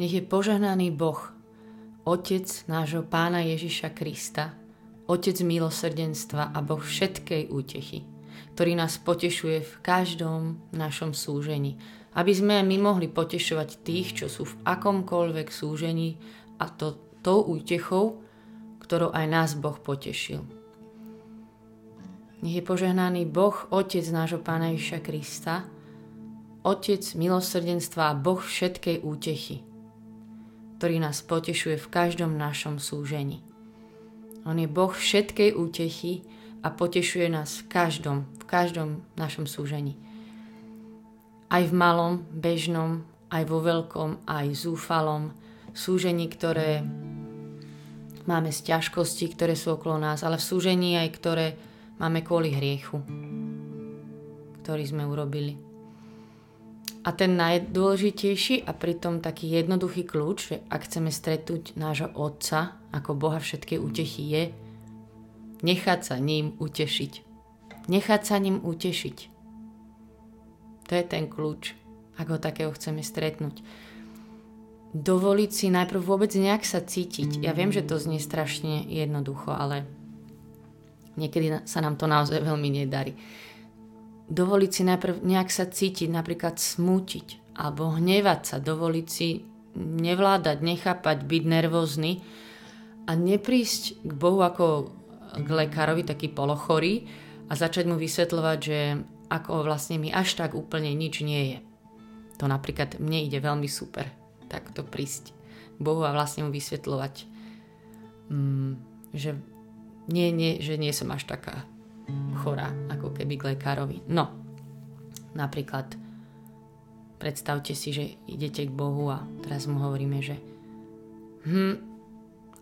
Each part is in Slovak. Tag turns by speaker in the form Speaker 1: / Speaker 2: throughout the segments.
Speaker 1: Nech je požehnaný Boh, Otec nášho Pána Ježiša Krista, Otec milosrdenstva a Boh všetkej útechy, ktorý nás potešuje v každom našom súžení, aby sme my mohli potešovať tých, čo sú v akomkoľvek súžení a to tou útechou, ktorou aj nás Boh potešil. Nech je požehnaný Boh, Otec nášho Pána Ježiša Krista, Otec milosrdenstva a Boh všetkej útechy, ktorý nás potešuje v každom našom súžení. On je Boh všetkej útechy a potešuje nás v každom, v každom našom súžení. Aj v malom, bežnom, aj vo veľkom, aj zúfalom súžení, ktoré máme z ťažkosti, ktoré sú okolo nás, ale v súžení aj ktoré máme kvôli hriechu, ktorý sme urobili. A ten najdôležitejší a pritom taký jednoduchý kľúč, že ak chceme stretnúť nášho Otca ako Boha všetkej útechy je nechať sa ním utešiť. Nechať sa ním utešiť. To je ten kľúč, ak ho takého chceme stretnúť. Dovoliť si najprv vôbec nejak sa cítiť. Ja viem, že to znie strašne jednoducho, ale niekedy sa nám to naozaj veľmi nedarí dovoliť si najprv nejak sa cítiť, napríklad smútiť alebo hnevať sa, dovoliť si nevládať, nechápať, byť nervózny a neprísť k Bohu ako k lekárovi, taký polochorý a začať mu vysvetľovať, že ako vlastne mi až tak úplne nič nie je. To napríklad mne ide veľmi super, takto prísť k Bohu a vlastne mu vysvetľovať, mm, že nie, nie, že nie som až taká chorá, ako keby k lekárovi. No, napríklad predstavte si, že idete k Bohu a teraz mu hovoríme, že hm,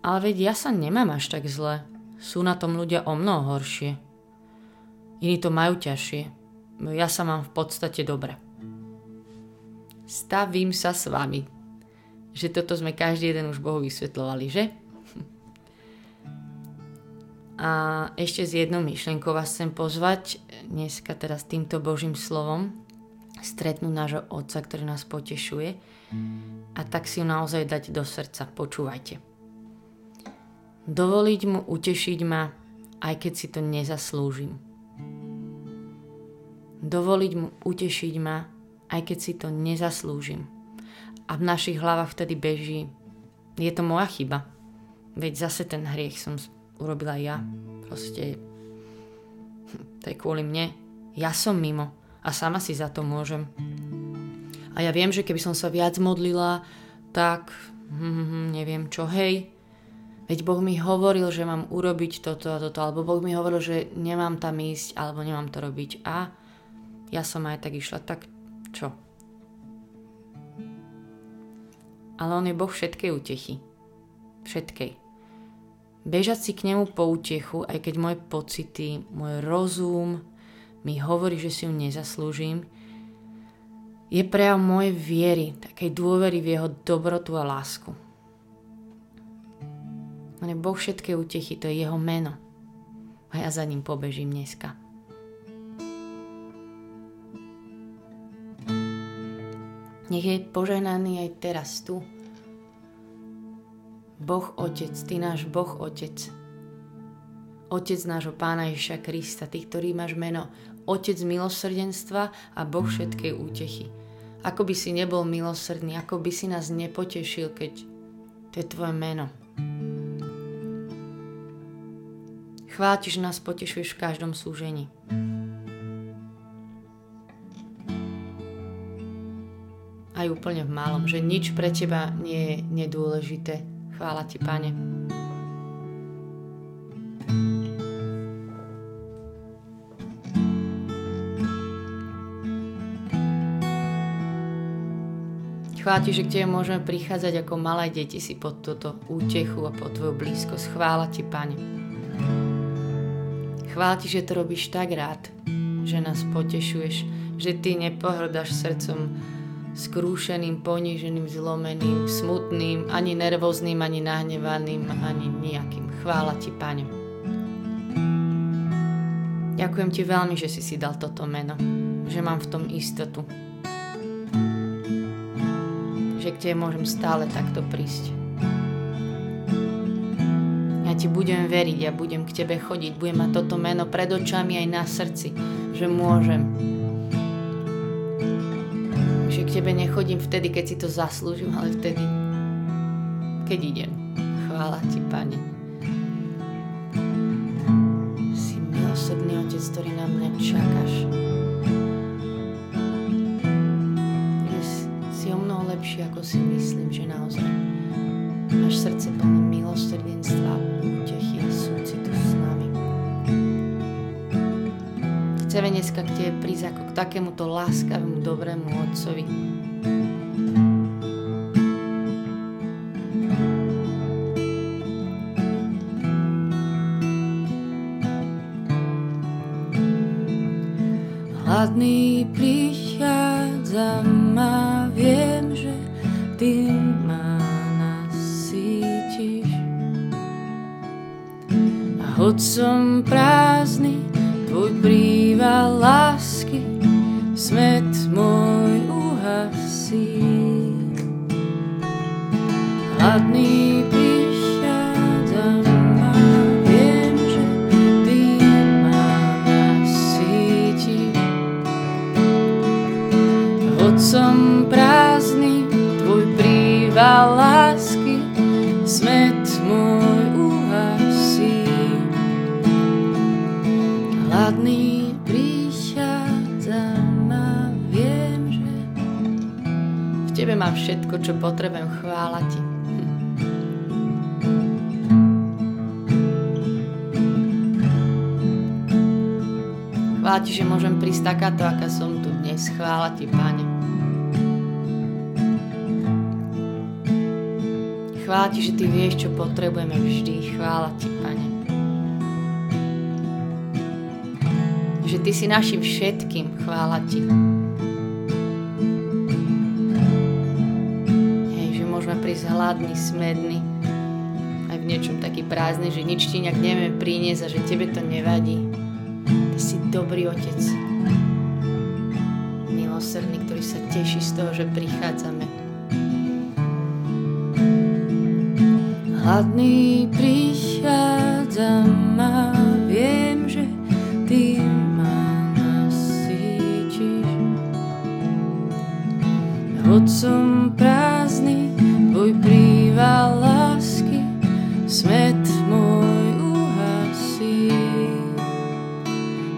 Speaker 1: ale veď ja sa nemám až tak zle. Sú na tom ľudia o mnoho horšie. Iní to majú ťažšie. Ja sa mám v podstate dobre. Stavím sa s vami. Že toto sme každý jeden už Bohu vysvetľovali, že? A ešte s jednou myšlienkou vás chcem pozvať dneska teraz týmto Božím slovom stretnúť nášho Otca, ktorý nás potešuje a tak si ju naozaj dať do srdca. Počúvajte. Dovoliť mu utešiť ma, aj keď si to nezaslúžim. Dovoliť mu utešiť ma, aj keď si to nezaslúžim. A v našich hlavách vtedy beží, je to moja chyba. Veď zase ten hriech som urobila ja. Proste to je kvôli mne. Ja som mimo a sama si za to môžem. A ja viem, že keby som sa viac modlila, tak hm, neviem čo, hej. Veď Boh mi hovoril, že mám urobiť toto a toto, alebo Boh mi hovoril, že nemám tam ísť, alebo nemám to robiť. A ja som aj tak išla, tak čo? Ale on je Boh všetkej útechy. Všetkej bežať si k nemu po útechu, aj keď moje pocity, môj rozum mi hovorí, že si ju nezaslúžim, je prejav mojej viery, takej dôvery v jeho dobrotu a lásku. On je Boh všetkej útechy, to je jeho meno. A ja za ním pobežím dneska. Nech je požehnaný aj teraz tu, Boh Otec, Ty náš Boh Otec. Otec nášho Pána Ježiša Krista, Ty, ktorý máš meno Otec milosrdenstva a Boh všetkej útechy. Ako by si nebol milosrdný, ako by si nás nepotešil, keď to je Tvoje meno. Chvála Ti, že nás potešuješ v každom súžení. Aj úplne v malom, že nič pre Teba nie je nedôležité Chvála Ti, Pane. Chvála Ti, že k Tebe môžeme prichádzať ako malé deti si pod túto útechu a pod Tvoju blízkosť. Chvála Ti, Pane. Chvála Ti, že to robíš tak rád, že nás potešuješ, že Ty nepohrdaš srdcom skrúšeným, poníženým, zlomeným, smutným, ani nervóznym, ani nahnevaným, ani nejakým. Chvála Ti, Pane. Ďakujem Ti veľmi, že si si dal toto meno, že mám v tom istotu. Že že k Tebe môžem stále takto prísť. Ja Ti budem veriť, ja budem k Tebe chodiť, budem mať toto meno pred očami aj na srdci, že môžem. K Tebe nechodím vtedy, keď si to zaslúžim, ale vtedy, keď idem. Chvála Ti, Pane. Si milosrdný Otec, ktorý na mňa čakáš. Si o mnoho lepší, ako si myslím, že naozaj. Máš srdce plné milosrdenstva, Chceme dneska k Tebe prísť ako k takémuto láskavému, dobrému Otcovi, hladný prichádzam a viem, že ty ma nasítiš. A hoď som prázdny, mám všetko, čo potrebujem, chvála ti. Chvála ti, že môžem prísť takáto, aká som tu dnes. Chvála ti, Pane. Chvála Ti, že Ty vieš, čo potrebujeme vždy. Chvála Ti, Pane. Že Ty si našim všetkým. Chvála Ti. Hladný, smedný, aj v niečom taký prázdny, že nič Ti nejak nevieme priniesť a že Tebe to nevadí. Ty si dobrý Otec. Milosrdný, ktorý sa teší z toho, že prichádzame Hladný prichádzam a viem, že ty ma nasítiš. Hoď som tvoj príval lásky, smet môj uhasí.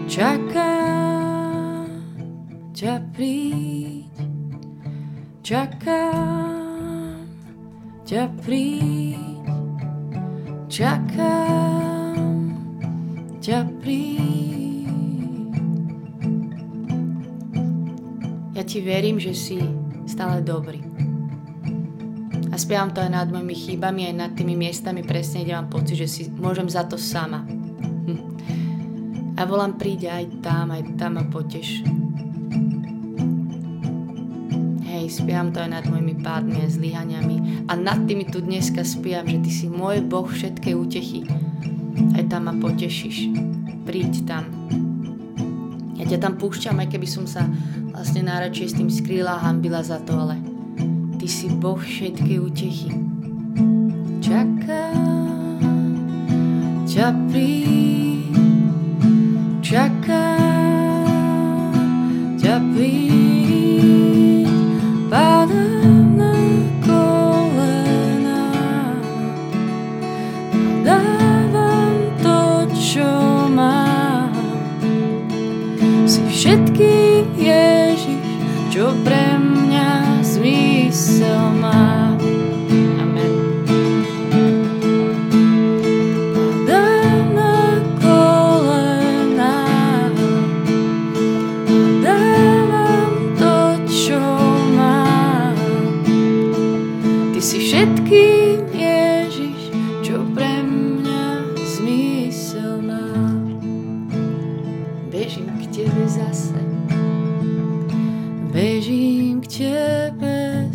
Speaker 1: Čakám ťa príď, čakám ťa príď. Čakám ťa príď. Ja ti verím, že si stále dobrý. Spievam to aj nad mojimi chybami, aj nad tými miestami presne, kde mám pocit, že si môžem za to sama. A volám, príď aj tam, aj tam a poteš spievam to aj nad mojimi pádmi a zlyhaniami a nad tými tu dneska spievam, že ty si môj Boh všetkej útechy. Aj tam ma potešíš. Príď tam. Ja ťa tam púšťam, aj keby som sa vlastne najradšej s tým skrýla a hambila za to, ale ty si Boh všetkej útechy. Čakám ťa príď, čakám ťa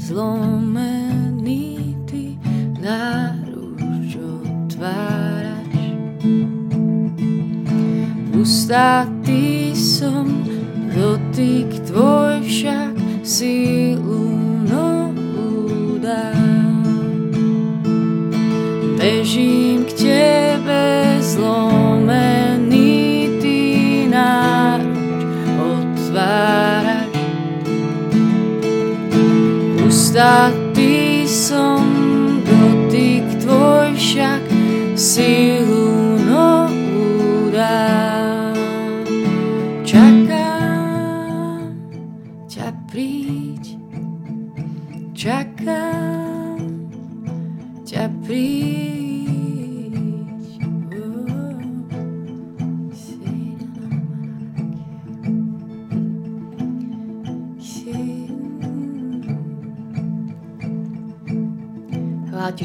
Speaker 1: zlomený ty náruč otváraš. Pustatý som, dotyk tvoj však sílu novú dá. Bežím k tebe zlom. Ty som dotyk tvoj však silu novú dá. Čakám ťa príď, čakám ťa príď.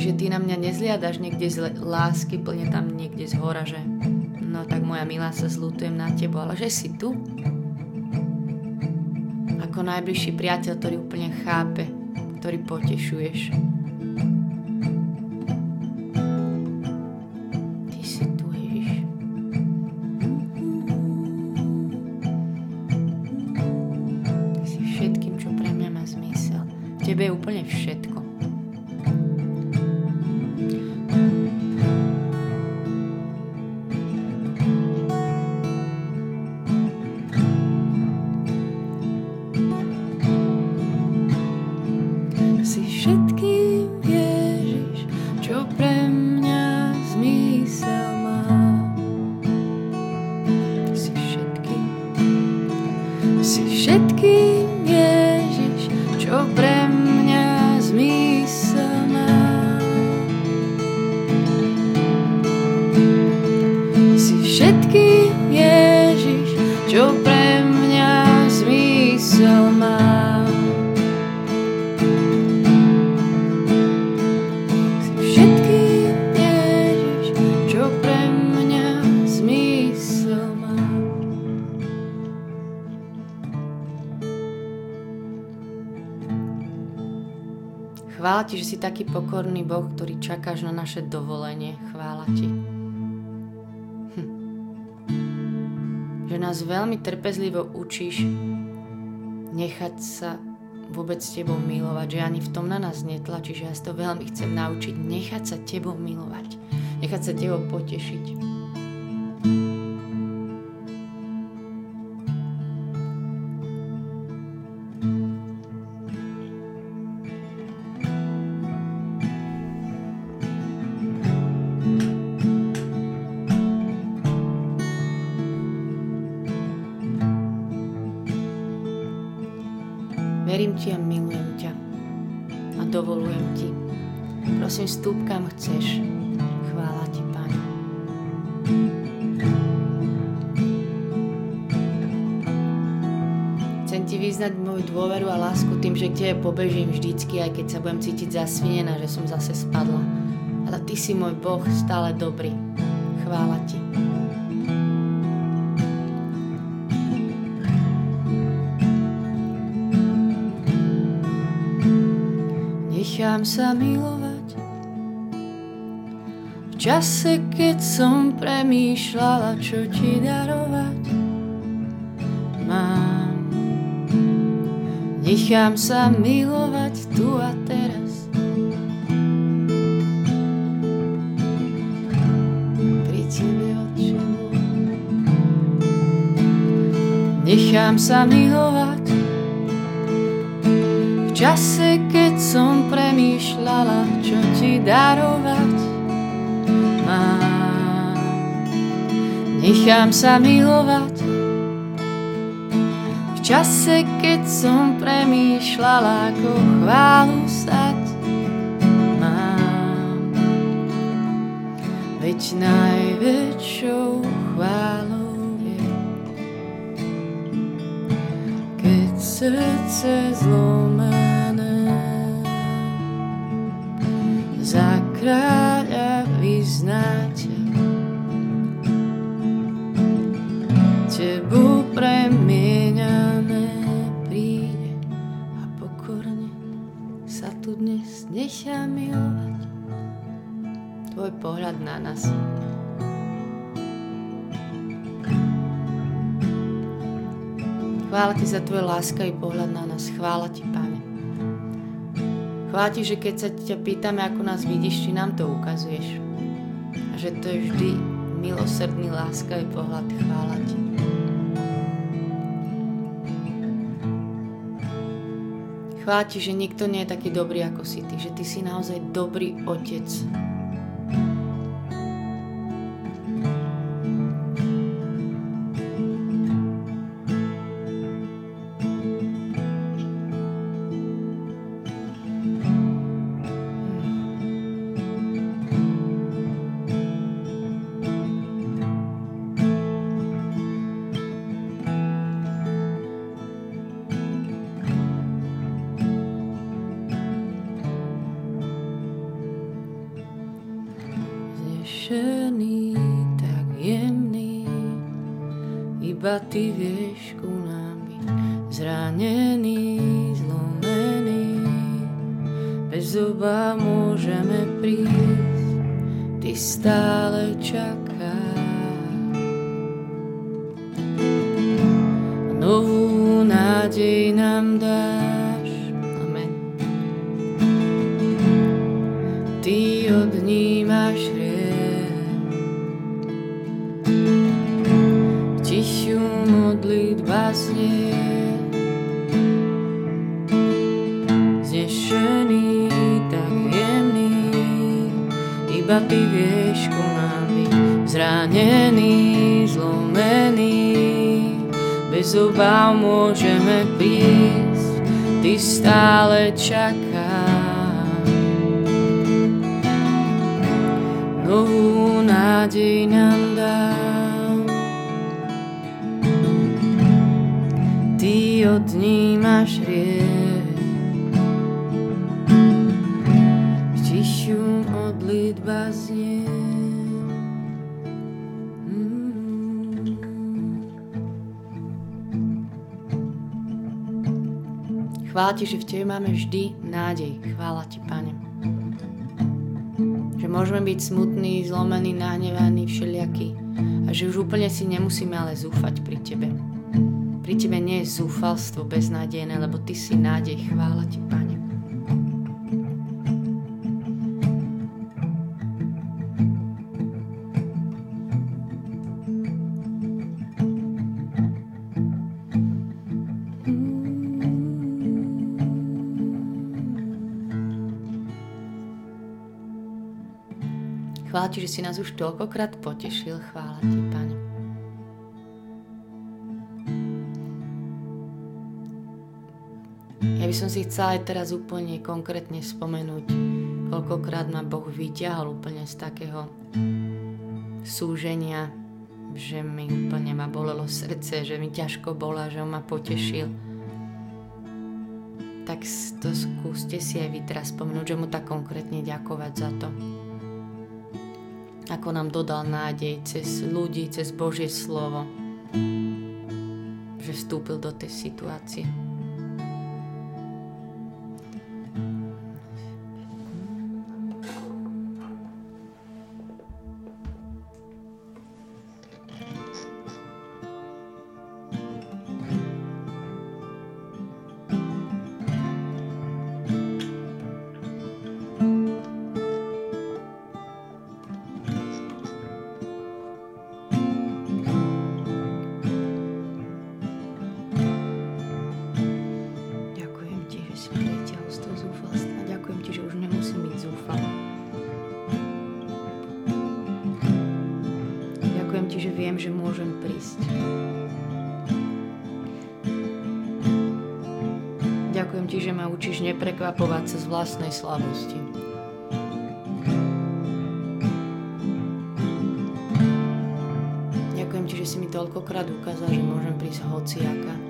Speaker 1: Chvála ti, že ty na mňa nezliadaš niekde z lásky, plne tam niekde z hora, že no tak moja milá sa zlutujem na tebo, ale že si tu. Ako najbližší priateľ, ktorý úplne chápe, ktorý potešuješ. Chvála ti, že si taký pokorný Boh, ktorý čakáš na naše dovolenie. Chvála ti. Hm. Že nás veľmi trpezlivo učíš nechať sa vôbec tebou milovať, že ani v tom na nás netlačíš, že ja si to veľmi chcem naučiť, nechať sa tebou milovať, nechať sa tebou potešiť. Dovolujem ti. Prosím, vstúp kam chceš. Chvála ti, Pane. Chcem ti vyznať moju dôveru a lásku tým, že k tebe pobežím vždycky, aj keď sa budem cítiť zasvinená, že som zase spadla. Ale ty si môj Boh stále dobrý. Chvála ti. Nechám sa milovať. V čase, keď som premýšľala, čo ti darovať, mám. Nechám sa milovať tu a teraz. Pri tebe, Otče Nechám sa milovať čase, keď som premýšľala, čo ti darovať mám. Nechám sa milovať v čase, keď som premýšľala, ako chválu stať mám. Veď najväčšou chválou je, keď srdce zlomé kráľa vyznáte. Tebu premieňané príde a pokorne sa tu dnes nechá milovať. Tvoj pohľad na nás. Chvála ti za tvoj láskavý pohľad na nás. Chvála ti, Pane. Chváti, že keď sa ťa pýtame, ako nás vidíš, či nám to ukazuješ. že to je vždy milosrdný, láskavý pohľad. Chvála Ti. Chvála že nikto nie je taký dobrý ako si Ty, že Ty si naozaj dobrý Otec. Iba ty vieš ku nám byť zranený, zlomený. Bez zuba môžeme prísť, ty stále čakáš. Novú nádej nám dáš. Amen. Ty odnímaš modlitba ty vieš nám byť. Zranený, zlomený, bez obáv môžeme prísť, ty stále čakáš. Novú nádej nám dáš. odnímaš Chvála Ti, že v Tebe máme vždy nádej. Chvála Ti, Pane. Že môžeme byť smutní, zlomení, nahnevaní, všelijakí. A že už úplne si nemusíme ale zúfať pri Tebe. Pri Tebe nie je zúfalstvo beznádejné, lebo Ty si nádej. Chvála Ti, Pane. Že si nás už toľkokrát potešil. Chvála Ti, Pane. by som si chcela aj teraz úplne konkrétne spomenúť, koľkokrát ma Boh vyťahol úplne z takého súženia, že mi úplne ma bolelo srdce, že mi ťažko bola, že on ma potešil. Tak to skúste si aj vy teraz spomenúť, že mu tak konkrétne ďakovať za to. Ako nám dodal nádej cez ľudí, cez Božie slovo, že vstúpil do tej situácie. Viem, že môžem prísť. Ďakujem ti, že ma učíš neprekvapovať sa z vlastnej slabosti. Ďakujem ti, že si mi toľkokrát ukázal, že môžem prísť hociaka.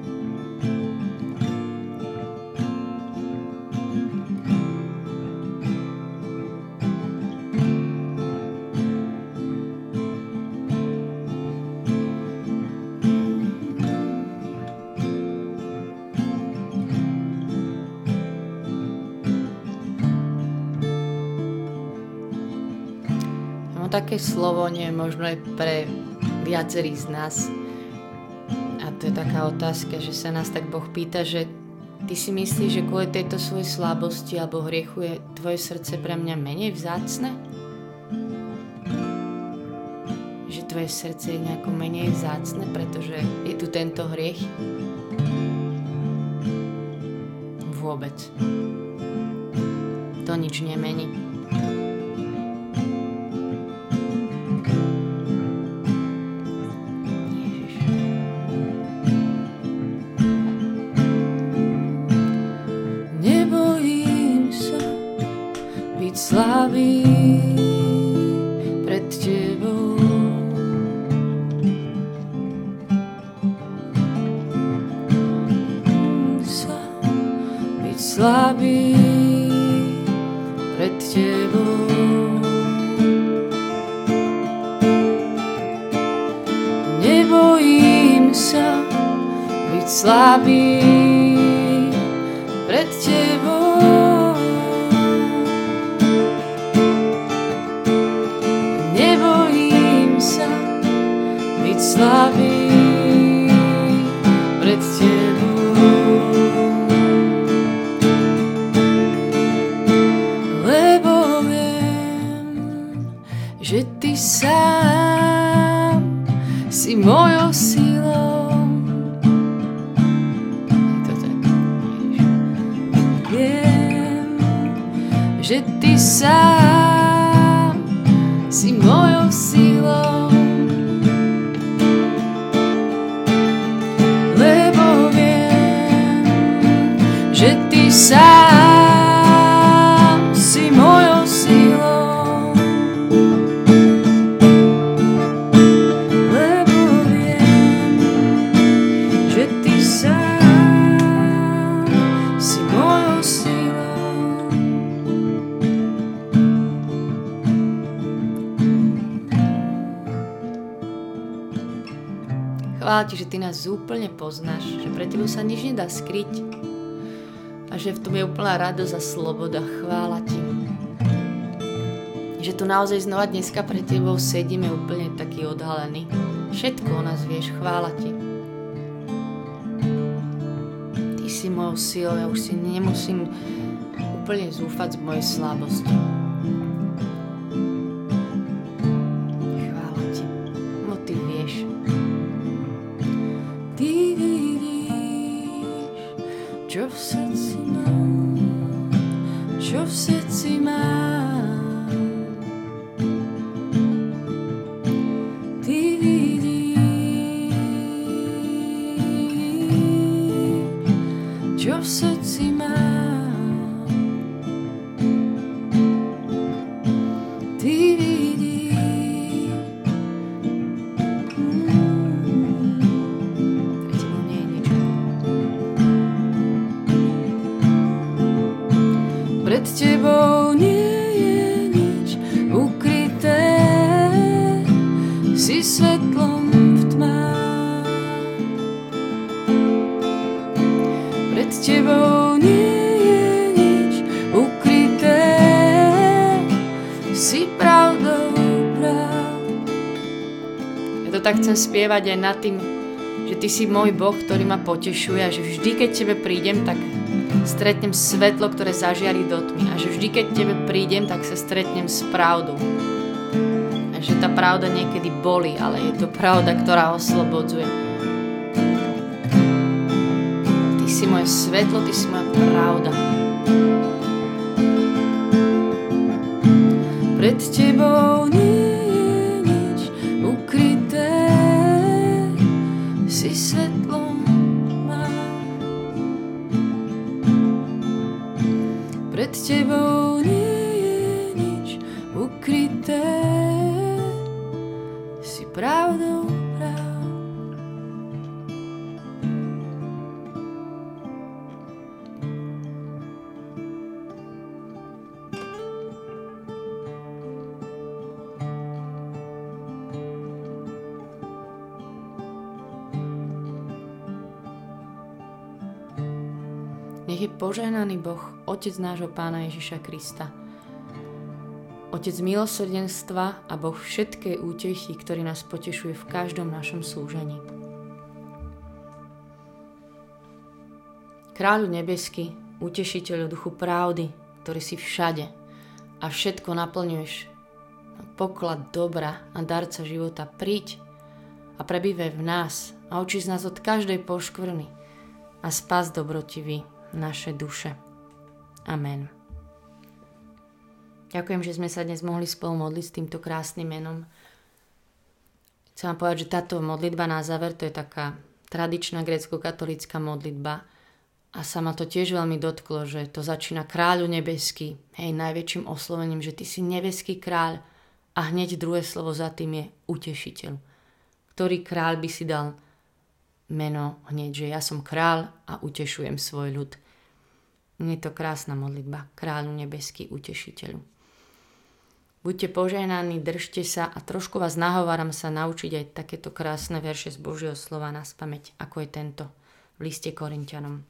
Speaker 1: Také slovo nie možno aj pre viacerých z nás. A to je taká otázka, že sa nás tak Boh pýta, že ty si myslíš, že kvôli tejto svojej slabosti alebo hriechu je tvoje srdce pre mňa menej vzácne? tvoje srdce je nejako menej vzácne, pretože je tu tento hriech? Vôbec. To nič nemení. Pred tebou. Chvála ti, že ty nás úplne poznáš, že pre tebou sa nič nedá skryť a že v tom je úplná radosť a sloboda. Chvála ti. Že tu naozaj znova dneska pre tebou sedíme úplne taký odhalený. Všetko o nás vieš, chvála ti. Ty si mojou silou, ja už si nemusím úplne zúfať z mojej slabosti. see my tak chcem spievať aj nad tým, že Ty si môj Boh, ktorý ma potešuje a že vždy, keď Tebe prídem, tak stretnem svetlo, ktoré zažiari do tmy a že vždy, keď Tebe prídem, tak sa stretnem s pravdou. A že tá pravda niekedy boli, ale je to pravda, ktorá oslobodzuje. Ty si moje svetlo, Ty si moja pravda. Pred Tebou nie tebou Nech je požehnaný Boh, Otec nášho Pána Ježiša Krista. Otec milosrdenstva a Boh všetkej útechy, ktorý nás potešuje v každom našom súžení. Kráľu nebesky, utešiteľu duchu pravdy, ktorý si všade a všetko naplňuješ poklad dobra a darca života, príď a prebývaj v nás a oči nás od každej poškvrny a spas dobrotivý naše duše. Amen. Ďakujem, že sme sa dnes mohli spolu modliť s týmto krásnym menom. Chcem vám povedať, že táto modlitba na záver, to je taká tradičná grécko-katolická modlitba a sa ma to tiež veľmi dotklo, že to začína kráľu nebeský, hej, najväčším oslovením, že ty si nebeský kráľ a hneď druhé slovo za tým je utešiteľ. Ktorý kráľ by si dal meno hneď, že ja som kráľ a utešujem svoj ľud. Je to krásna modlitba, kráľu nebeský utešiteľu. Buďte požehnaní, držte sa a trošku vás nahováram sa naučiť aj takéto krásne verše z Božieho slova na spameť, ako je tento v liste Korintianom.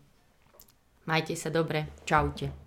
Speaker 1: Majte sa dobre, čaute.